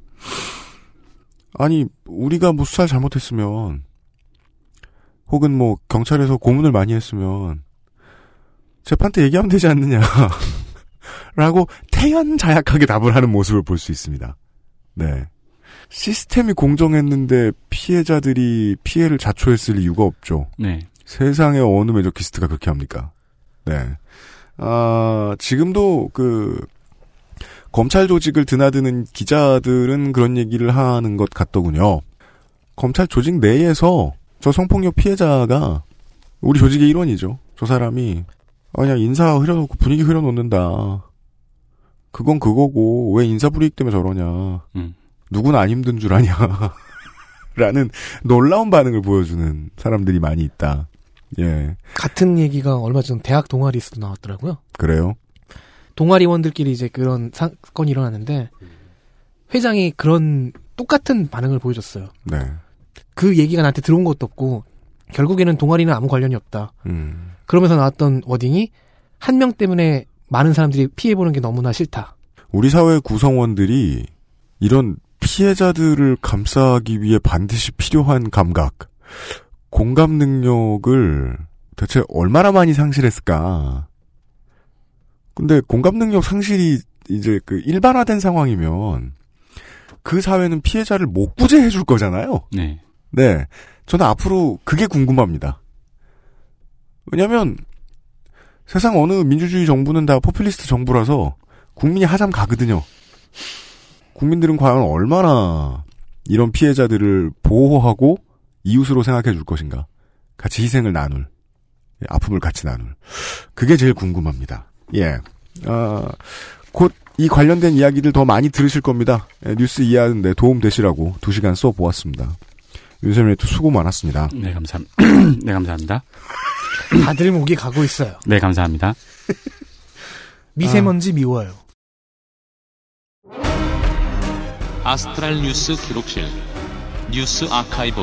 아니, 우리가 뭐 수사를 잘못했으면 혹은 뭐 경찰에서 고문을 많이 했으면 재판 때 얘기하면 되지 않느냐. 라고 태연자약하게 답을 하는 모습을 볼 수 있습니다. 네. 시스템이 공정했는데 피해자들이 피해를 자초했을 이유가 없죠. 네. 세상에 어느 메조키스트가 그렇게 합니까? 네. 아, 지금도 그, 검찰 조직을 드나드는 기자들은 그런 얘기를 하는 것 같더군요. 검찰 조직 내에서 저 성폭력 피해자가 우리 조직의 일원이죠. 저 사람이 아, 그냥 인사 흐려놓고 분위기 흐려놓는다. 그건 그거고 왜 인사 불이익 때문에 저러냐. 음. 누군 안 힘든 줄 아냐. 라는 놀라운 반응을 보여주는 사람들이 많이 있다. 예, 같은 얘기가 얼마 전 대학 동아리에서도 나왔더라고요. 그래요. 동아리원들끼리 이제 그런 사건이 일어났는데 회장이 그런 똑같은 반응을 보여줬어요. 네. 그 얘기가 나한테 들어온 것도 없고 결국에는 동아리는 아무 관련이 없다. 음. 그러면서 나왔던 워딩이 한 명 때문에 많은 사람들이 피해보는 게 너무나 싫다. 우리 사회 구성원들이 이런 피해자들을 감싸기 위해 반드시 필요한 감각, 공감 능력을 대체 얼마나 많이 상실했을까? 근데 공감 능력 상실이 이제 그 일반화된 상황이면 그 사회는 피해자를 못 구제해 줄 거잖아요. 네. 네. 저는 앞으로 그게 궁금합니다. 왜냐면 세상 어느 민주주의 정부는 다 포퓰리스트 정부라서 국민이 하잠 가거든요. 국민들은 과연 얼마나 이런 피해자들을 보호하고 이웃으로 생각해 줄 것인가. 같이 희생을 나눌. 예, 아픔을 같이 나눌. 그게 제일 궁금합니다. 예. 아, 곧 이 관련된 이야기들 더 많이 들으실 겁니다. 예, 뉴스 이해하는데 도움 되시라고 두 시간 써보았습니다. 윤세민 또 수고 많았습니다. 네, 감사합니다. 네, 감사합니다. 다들 목이 가고 있어요. 네, 감사합니다. 미세먼지 미워요. 아스트랄 뉴스 기록실 뉴스 아카이브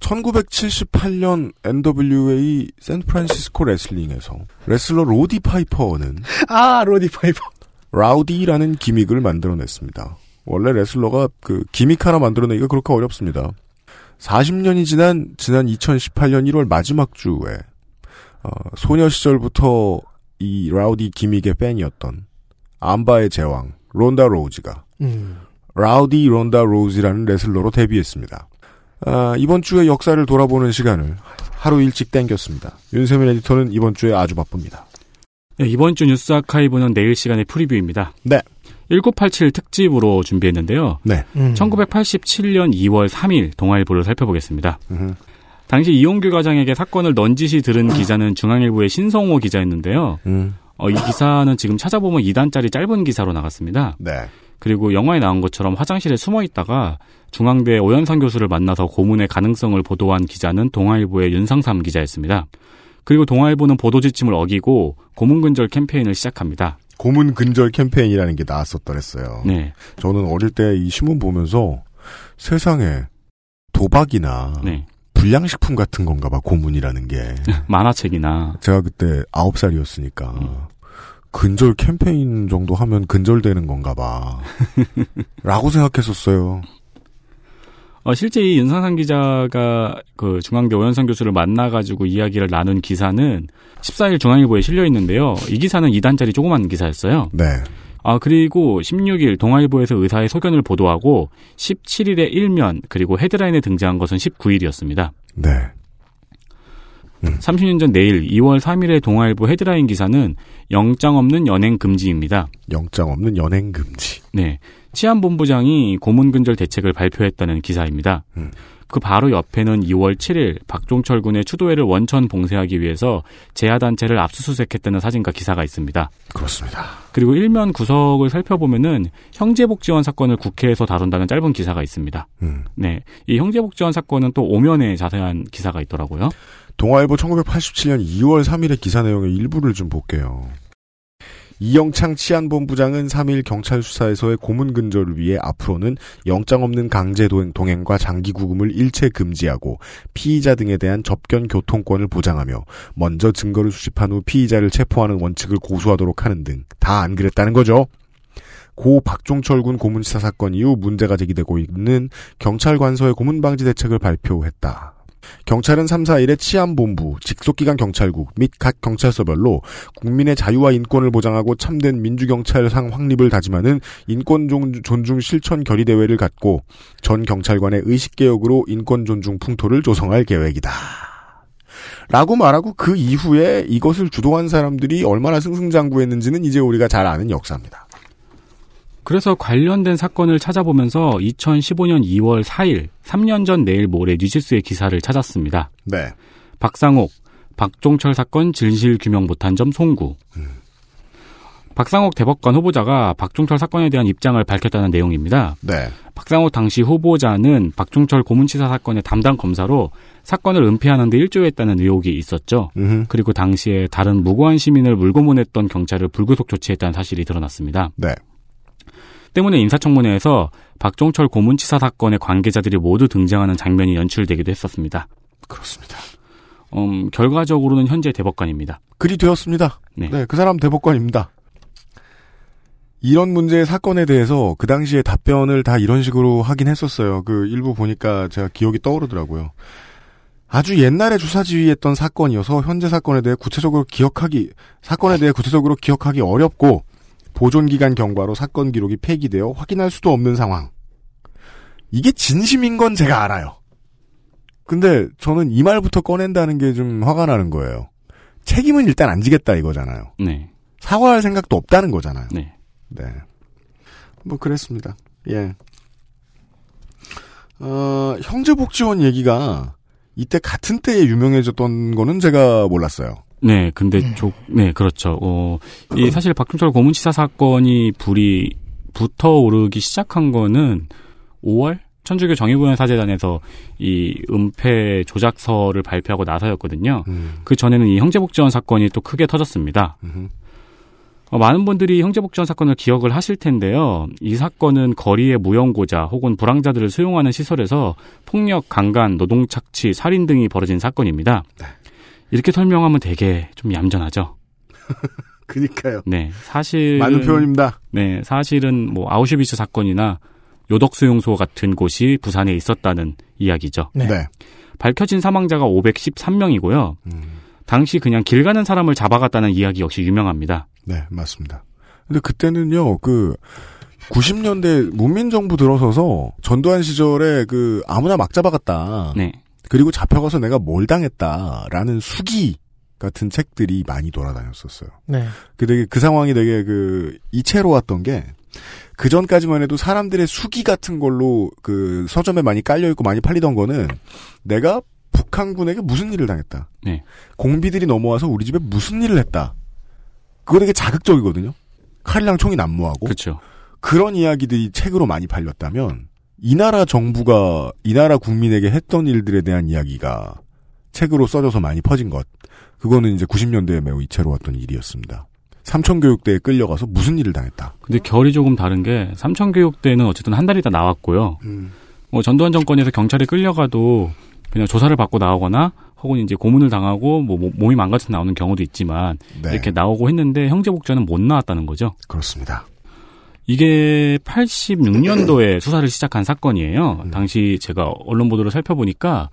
1978년 NWA 샌프란시스코 레슬링에서 레슬러 로디 파이퍼는 아, 로디 파이퍼. Rowdy라는 gimmick을 만들어냈습니다. 원래 레슬러가 그 gimmick 하나 만들어내기가 그렇게 어렵습니다. 40년이 지난 지난 2018년 1월 마지막 주에 어, 소녀 시절부터 이 Rowdy gimmick의 팬이었던 암바의 제왕 론다 로우즈가 음. 라우디 론다 로우즈라는 레슬러로 데뷔했습니다. 아, 이번 주의 역사를 돌아보는 시간을 하루 일찍 땡겼습니다. 윤세민 에디터는 이번 주에 아주 바쁩니다. 네, 이번 주 뉴스 아카이브는 내일 시간의 프리뷰입니다. 네. 1987 특집으로 준비했는데요. 네. 음. 1987년 2월 3일 동아일보를 살펴보겠습니다. 당시 이용규 과장에게 사건을 넌지시 들은 기자는 중앙일보의 신성호 기자였는데요. 음. 어, 이 기사는 지금 찾아보면 2단짜리 짧은 기사로 나갔습니다. 네. 그리고 영화에 나온 것처럼 화장실에 숨어 있다가 중앙대 오현상 교수를 만나서 고문의 가능성을 보도한 기자는 동아일보의 윤상삼 기자였습니다. 그리고 동아일보는 보도 지침을 어기고 고문 근절 캠페인을 시작합니다. 고문 근절 캠페인이라는 게 나왔었더랬어요. 네. 저는 어릴 때 이 신문 보면서 세상에 도박이나 네. 불량식품 같은 건가 봐 고문이라는 게 만화책이나 제가 그때 9살이었으니까 근절 캠페인 정도 하면 근절되는 건가 봐 라고 생각했었어요. 어, 실제 이 윤상상 기자가 그 중앙대 오현상 교수를 만나가지고 이야기를 나눈 기사는 14일 중앙일보에 실려 있는데요. 이 기사는 2단짜리 조그만 기사였어요. 네. 아, 그리고 16일 동아일보에서 의사의 소견을 보도하고 17일에 일면 그리고 헤드라인에 등장한 것은 19일이었습니다. 네. 30년 전 내일 2월 3일의 동아일보 헤드라인 기사는 영장 없는 연행 금지입니다. 영장 없는 연행 금지. 네. 치안본부장이 고문 근절 대책을 발표했다는 기사입니다. 음. 그 바로 옆에는 2월 7일 박종철 군의 추도회를 원천 봉쇄하기 위해서 제야단체를 압수수색했다는 사진과 기사가 있습니다. 그렇습니다. 그리고 일면 구석을 살펴보면은 형제복지원 사건을 국회에서 다룬다는 짧은 기사가 있습니다. 음. 네. 이 형제복지원 사건은 또 오면에 자세한 기사가 있더라고요. 동아일보 1987년 2월 3일의 기사 내용의 일부를 좀 볼게요. 이영창 치안본부장은 3일 경찰 수사에서의 고문 근절을 위해 앞으로는 영장 없는 강제 동행, 동행과 장기 구금을 일체 금지하고 피의자 등에 대한 접견 교통권을 보장하며 먼저 증거를 수집한 후 피의자를 체포하는 원칙을 고수하도록 하는 등 다 안 그랬다는 거죠. 고 박종철 군 고문치사 사건 이후 문제가 제기되고 있는 경찰 관서의 고문 방지 대책을 발표했다. 경찰은 3, 4일에 치안본부, 직속기관 경찰국 및 각 경찰서별로 국민의 자유와 인권을 보장하고 참된 민주경찰상 확립을 다짐하는 인권 존중 실천 결의대회를 갖고 전 경찰관의 의식개혁으로 인권 존중 풍토를 조성할 계획이다. 라고 말하고 그 이후에 이것을 주도한 사람들이 얼마나 승승장구했는지는 이제 우리가 잘 아는 역사입니다. 그래서 관련된 사건을 찾아보면서 2015년 2월 4일, 3년 전 내일 모레 뉴시스의 기사를 찾았습니다. 네. 박상옥, 박종철 사건 진실 규명 못한 점 송구. 박상옥 대법관 후보자가 박종철 사건에 대한 입장을 밝혔다는 내용입니다. 네. 박상옥 당시 후보자는 박종철 고문치사 사건의 담당 검사로 사건을 은폐하는 데 일조했다는 의혹이 있었죠. 음흠. 그리고 당시에 다른 무고한 시민을 물고문했던 경찰을 불구속 조치했다는 사실이 드러났습니다. 네. 때문에 인사청문회에서 박종철 고문치사 사건의 관계자들이 모두 등장하는 장면이 연출되기도 했었습니다. 그렇습니다. 음, 결과적으로는 현재 대법관입니다. 그리 되었습니다. 네. 네, 그 사람 대법관입니다. 이런 문제의 사건에 대해서 그 당시에 답변을 다 이런 식으로 하긴 했었어요. 그 일부 보니까 제가 기억이 떠오르더라고요. 아주 옛날에 주사지휘했던 사건이어서 현재 사건에 대해 구체적으로 기억하기 사건에 대해 구체적으로 기억하기 어렵고 보존 기간 경과로 사건 기록이 폐기되어 확인할 수도 없는 상황. 이게 진심인 건 제가 알아요. 근데 저는 이 말부터 꺼낸다는 게 좀 화가 나는 거예요. 책임은 일단 안 지겠다 이거잖아요. 네. 사과할 생각도 없다는 거잖아요. 네. 네. 뭐 그랬습니다. 예. 어, 형제복지원 얘기가 이때 같은 때에 유명해졌던 거는 제가 몰랐어요. 네, 근데 조, 네, 그렇죠. 어, 이 사실 박준철 고문치사 사건이 불이 붙어 오르기 시작한 거는 5월 천주교 정의구현 사재단에서 이 은폐 조작서를 발표하고 나서였거든요. 그 전에는 이 형제복지원 사건이 또 크게 터졌습니다. 어, 많은 분들이 형제복지원 사건을 기억을 하실 텐데요. 이 사건은 거리의 무용고자 혹은 불황자들을 수용하는 시설에서 폭력, 강간, 노동착취, 살인 등이 벌어진 사건입니다. 이렇게 설명하면 되게 좀 얌전하죠. 그니까요. 네, 사실 맞는 표현입니다. 네, 사실은 뭐 아우슈비츠 사건이나 요덕수용소 같은 곳이 부산에 있었다는 이야기죠. 네. 밝혀진 사망자가 513명이고요. 당시 그냥 길 가는 사람을 잡아갔다는 이야기 역시 유명합니다. 네, 맞습니다. 근데 그때는요, 그, 90년대 문민정부 들어서서 전두환 시절에 그 아무나 막 잡아갔다. 네. 그리고 잡혀가서 내가 뭘 당했다라는 수기 같은 책들이 많이 돌아다녔었어요. 네. 그 되게 그 상황이 되게 그 이채로웠던 게 그 전까지만 해도 사람들의 수기 같은 걸로 그 서점에 많이 깔려 있고 많이 팔리던 거는 내가 북한군에게 무슨 일을 당했다. 네. 공비들이 넘어와서 우리 집에 무슨 일을 했다. 그거 되게 자극적이거든요. 칼이랑 총이 난무하고. 그렇죠. 그런 이야기들이 책으로 많이 팔렸다면 이 나라 정부가 이 나라 국민에게 했던 일들에 대한 이야기가 책으로 써져서 많이 퍼진 것. 그거는 이제 90년대에 매우 이채로웠던 일이었습니다. 삼천교육대에 끌려가서 무슨 일을 당했다. 근데 결이 조금 다른 게 삼천교육대는 어쨌든 한달 있다 나왔고요. 뭐 전두환 정권에서 경찰에 끌려가도 그냥 조사를 받고 나오거나 혹은 이제 고문을 당하고 뭐 모- 몸이 망가져 나오는 경우도 있지만 네. 이렇게 나오고 했는데 형제복지원은 못 나왔다는 거죠. 그렇습니다. 이게 86년도에 수사를 시작한 사건이에요. 당시 제가 언론 보도를 살펴보니까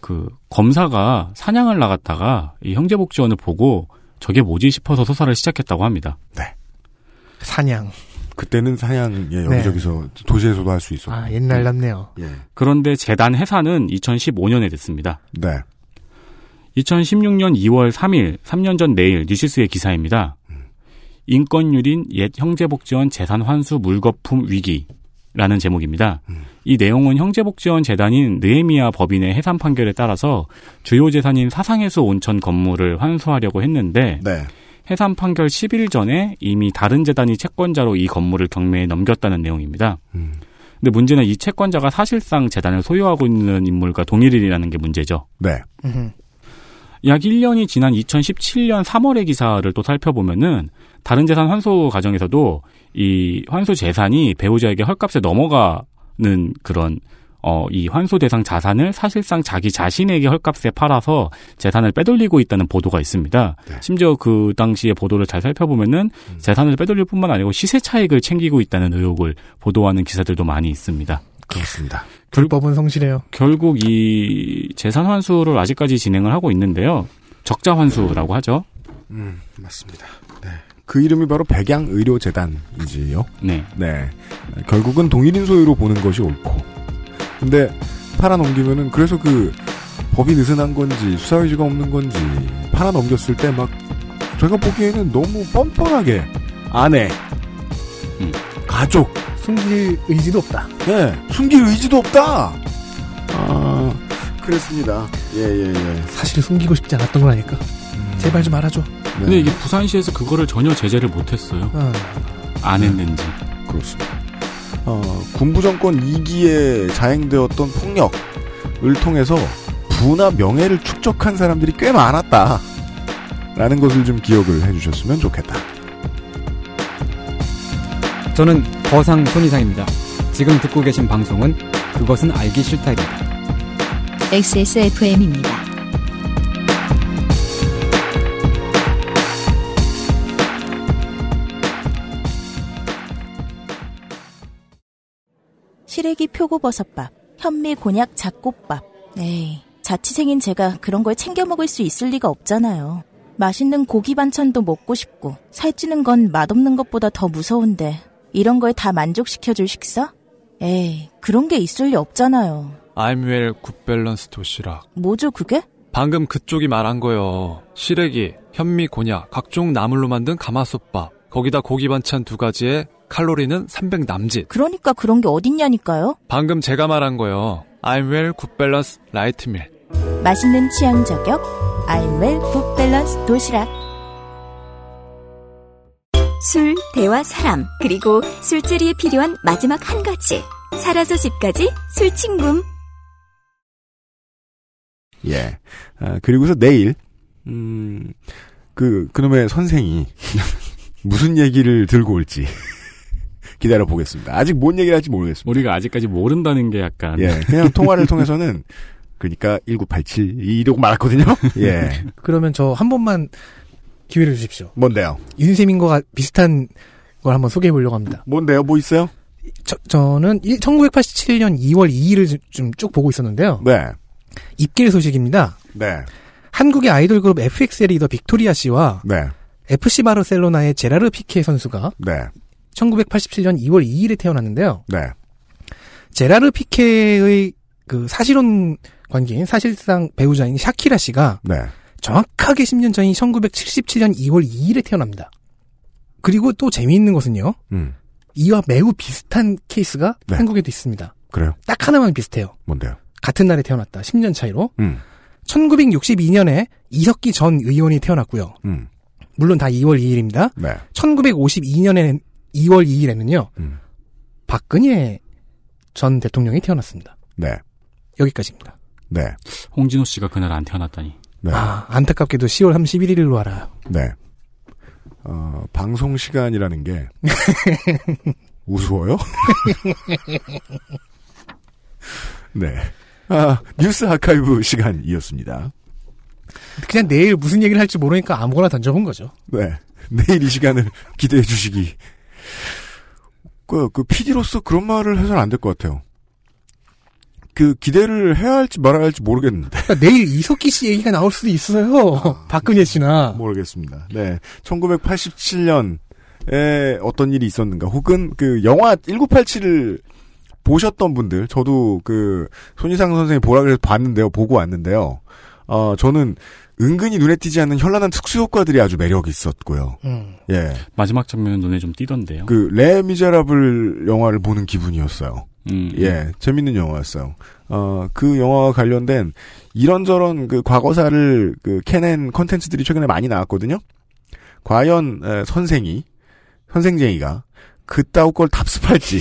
그 검사가 사냥을 나갔다가 이 형제복지원을 보고 저게 뭐지 싶어서 수사를 시작했다고 합니다. 사냥. 그때는 사냥 예, 여기저기서 도시에서도 할 수 있었고. 아, 옛날 같네요. 예. 그런데 재단 해산은 2015년에 됐습니다. 네. 2016년 2월 3일, 3년 전 내일 뉴시스의 기사입니다. 인권유린 옛 형제복지원 재산 환수 물거품 위기 라는 제목입니다. 이 내용은 형제복지원 재단인 느에미아 법인의 해산 판결에 따라서 주요 재산인 사상해수 온천 건물을 환수하려고 했는데 네. 해산 판결 10일 전에 이미 다른 재단이 채권자로 이 건물을 경매에 넘겼다는 내용입니다. 근데 문제는 이 채권자가 사실상 재단을 소유하고 있는 인물과 동일이라는 게 문제죠. 네. 약 1년이 지난 2017년 3월의 기사를 또 살펴보면은 다른 재산 환수 과정에서도 이 환수 재산이 배우자에게 헐값에 넘어가는 그런 어, 이 환수 대상 자산을 사실상 자기 자신에게 헐값에 팔아서 재산을 빼돌리고 있다는 보도가 있습니다. 심지어 그 당시의 보도를 잘 살펴보면은 재산을 빼돌릴 뿐만 아니고 시세 차익을 챙기고 있다는 의혹을 보도하는 기사들도 많이 있습니다. 그렇습니다. 불법은 성실해요. 결국 이 재산 환수를 아직까지 진행을 하고 있는데요. 적자 환수라고 하죠. 음, 맞습니다. 네. 그 이름이 바로 백양의료재단이지요. 네. 네. 결국은 동일인 소유로 보는 것이 옳고. 근데 팔아넘기면은 그래서 그 법이 느슨한 건지 수사 의지가 없는 건지 팔아넘겼을 때 막 제가 보기에는 너무 뻔뻔하게 아내, 가족 숨길 의지도 없다. 예, 숨길 의지도 없다. 아, 그랬습니다. 예, 예, 예. 사실 숨기고 싶지 않았던 건 아닐까? 제발 좀 알아줘. 근데 이게 부산시에서 그거를 전혀 제재를 못했어요. 어. 안 했는지. 그렇습니다. 어, 군부 정권 2기에 자행되었던 폭력을 통해서 부나 명예를 축적한 사람들이 꽤 많았다. 라는 것을 좀 기억을 해주셨으면 좋겠다. 저는 거상 손이상입니다. 지금 듣고 계신 방송은 그것은 알기 싫다입니다. XSFM입니다. 시래기 표고버섯밥, 현미 곤약 잡곡밥. 에이, 자취생인 제가 그런 걸 챙겨 먹을 수 있을 리가 없잖아요. 맛있는 고기 반찬도 먹고 싶고 살찌는 건 맛없는 것보다 더 무서운데 이런 걸 다 만족시켜줄 식사? 에이, 그런 게 있을 리 없잖아요. 아임웰 굿밸런스 도시락. 뭐죠 그게? 방금 그쪽이 말한 거요. 시래기, 현미, 곤약, 각종 나물로 만든 가마솥밥. 거기다 고기 반찬 두 가지에 칼로리는 300 남짓. 그러니까 그런 게 어딨냐니까요. 방금 제가 말한 거요. 아임웰 굿밸런스 라이트밀. 맛있는 취향 저격 아임웰 굿밸런스 도시락 술, 대화, 사람, 그리고 술자리에 필요한 마지막 한 가지. 살아서 집까지 술친굼. 예. 아, 그리고서 내일, 음, 그, 그놈의 선생이 무슨 얘기를 들고 올지 기다려 보겠습니다. 아직 뭔 얘기를 할지 모르겠습니다. 우리가 아직까지 모른다는 게 약간. 예. 그냥 통화를 통해서는 그러니까 1987 이러고 말았거든요. 예. 그러면 저 한 번만 기회를 주십시오. 뭔데요? 윤세민과 비슷한 걸 한번 소개해 보려고 합니다. 뭔데요? 뭐 있어요? 저, 저는 1987년 2월 2일을 좀 쭉 보고 있었는데요. 네. 입길 소식입니다. 네. 한국의 아이돌 그룹 FX의 리더 빅토리아 씨와 네. FC 바르셀로나의 제라르 피케 선수가 네. 1987년 2월 2일에 태어났는데요. 네. 제라르 피케의 그 사실혼 관계인 사실상 배우자인 샤키라 씨가 네. 정확하게 10년 전인 1977년 2월 2일에 태어납니다. 그리고 또 재미있는 것은요. 음. 이와 매우 비슷한 케이스가 네. 한국에도 있습니다. 그래요? 딱 하나만 비슷해요. 뭔데요? 같은 날에 태어났다. 10년 차이로. 음. 1962년에 이석기 전 의원이 태어났고요. 음. 물론 다 2월 2일입니다. 네. 1952년에 2월 2일에는요. 음. 박근혜 전 대통령이 태어났습니다. 네. 여기까지입니다. 네. 홍진호 씨가 그날 안 태어났다니. 네. 아, 안타깝게도 10월 31일로 알아요. 네. 어, 방송 시간이라는 게 우스워요? 네. 아, 뉴스 아카이브 시간이었습니다. 그냥 내일 무슨 얘기를 할지 모르니까 아무거나 던져본 거죠. 네. 내일 이 시간을 기대해 주시기. 그, 그, PD로서 그런 말을 해서는 안 될 것 같아요. 그, 기대를 해야 할지 말아야 할지 모르겠는데. 그러니까 내일 이석기 씨 얘기가 나올 수도 있어요. 박근혜 씨나. 모르겠습니다. 네. 1987년에 어떤 일이 있었는가, 혹은 그 영화 1987을 보셨던 분들, 저도 그 손희상 선생이 보라 그래서 봤는데요, 보고 왔는데요. 어, 저는 은근히 눈에 띄지 않는 현란한 특수 효과들이 아주 매력이 있었고요. 음. 예. 마지막 장면은 눈에 좀 띄던데요. 그 레미제라블 영화를 보는 기분이었어요. 음. 예, 재밌는 영화였어요. 어, 그 영화와 관련된 이런저런 그 과거사를 그 캐낸 컨텐츠들이 최근에 많이 나왔거든요. 과연 에, 선생이 선생쟁이가 그따위 걸 답습할지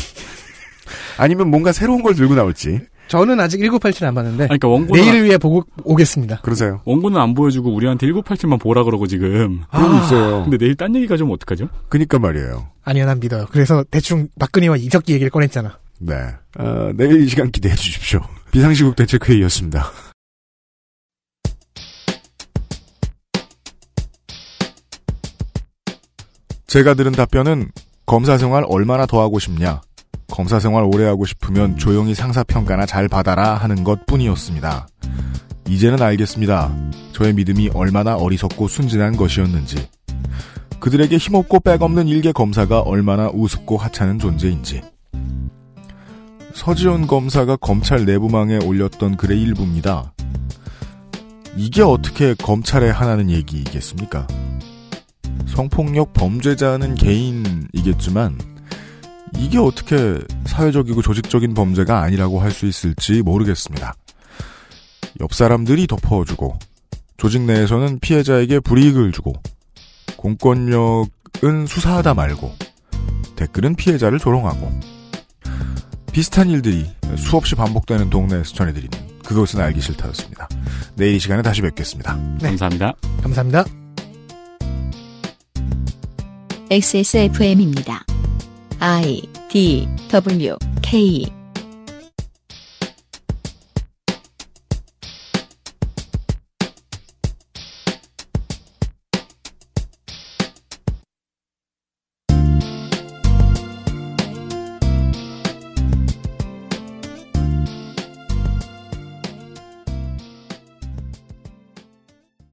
아니면 뭔가 새로운 걸 들고 나올지. 저는 아직 1987 안 봤는데. 그러니까 원고는 내일을 위해 보고 오겠습니다. 그러세요. 원고는 안 보여주고 우리한테 1987만 보라 그러고 지금. 그러고 있어요. 근데 내일 딴 얘기가 좀 어떡하죠? 그니까 말이에요. 아니요, 난 믿어요. 그래서 대충 박근혜와 이석기 얘기를 꺼냈잖아. 네. 어, 내일 이 시간 기대해 주십시오. 비상시국 대책회의였습니다. 제가 들은 답변은 검사 생활 얼마나 더 하고 싶냐? 검사 생활 오래 하고 싶으면 조용히 상사 평가나 잘 받아라 하는 것 뿐이었습니다. 이제는 알겠습니다. 저의 믿음이 얼마나 어리석고 순진한 것이었는지. 그들에게 힘없고 백없는 일개 검사가 얼마나 우습고 하찮은 존재인지. 서지원 검사가 검찰 내부망에 올렸던 글의 일부입니다. 이게 어떻게 검찰에 하나는 얘기이겠습니까? 성폭력 범죄자는 개인이겠지만 이게 어떻게 사회적이고 조직적인 범죄가 아니라고 할 수 있을지 모르겠습니다. 옆 사람들이 덮어주고 조직 내에서는 피해자에게 불이익을 주고 공권력은 수사하다 말고 댓글은 피해자를 조롱하고 비슷한 일들이 수없이 반복되는 동네에서 전해드리는 그것은 알기 싫다였습니다. 내일 이 시간에 다시 뵙겠습니다. 네. 감사합니다. 감사합니다. XSFM입니다. I D W K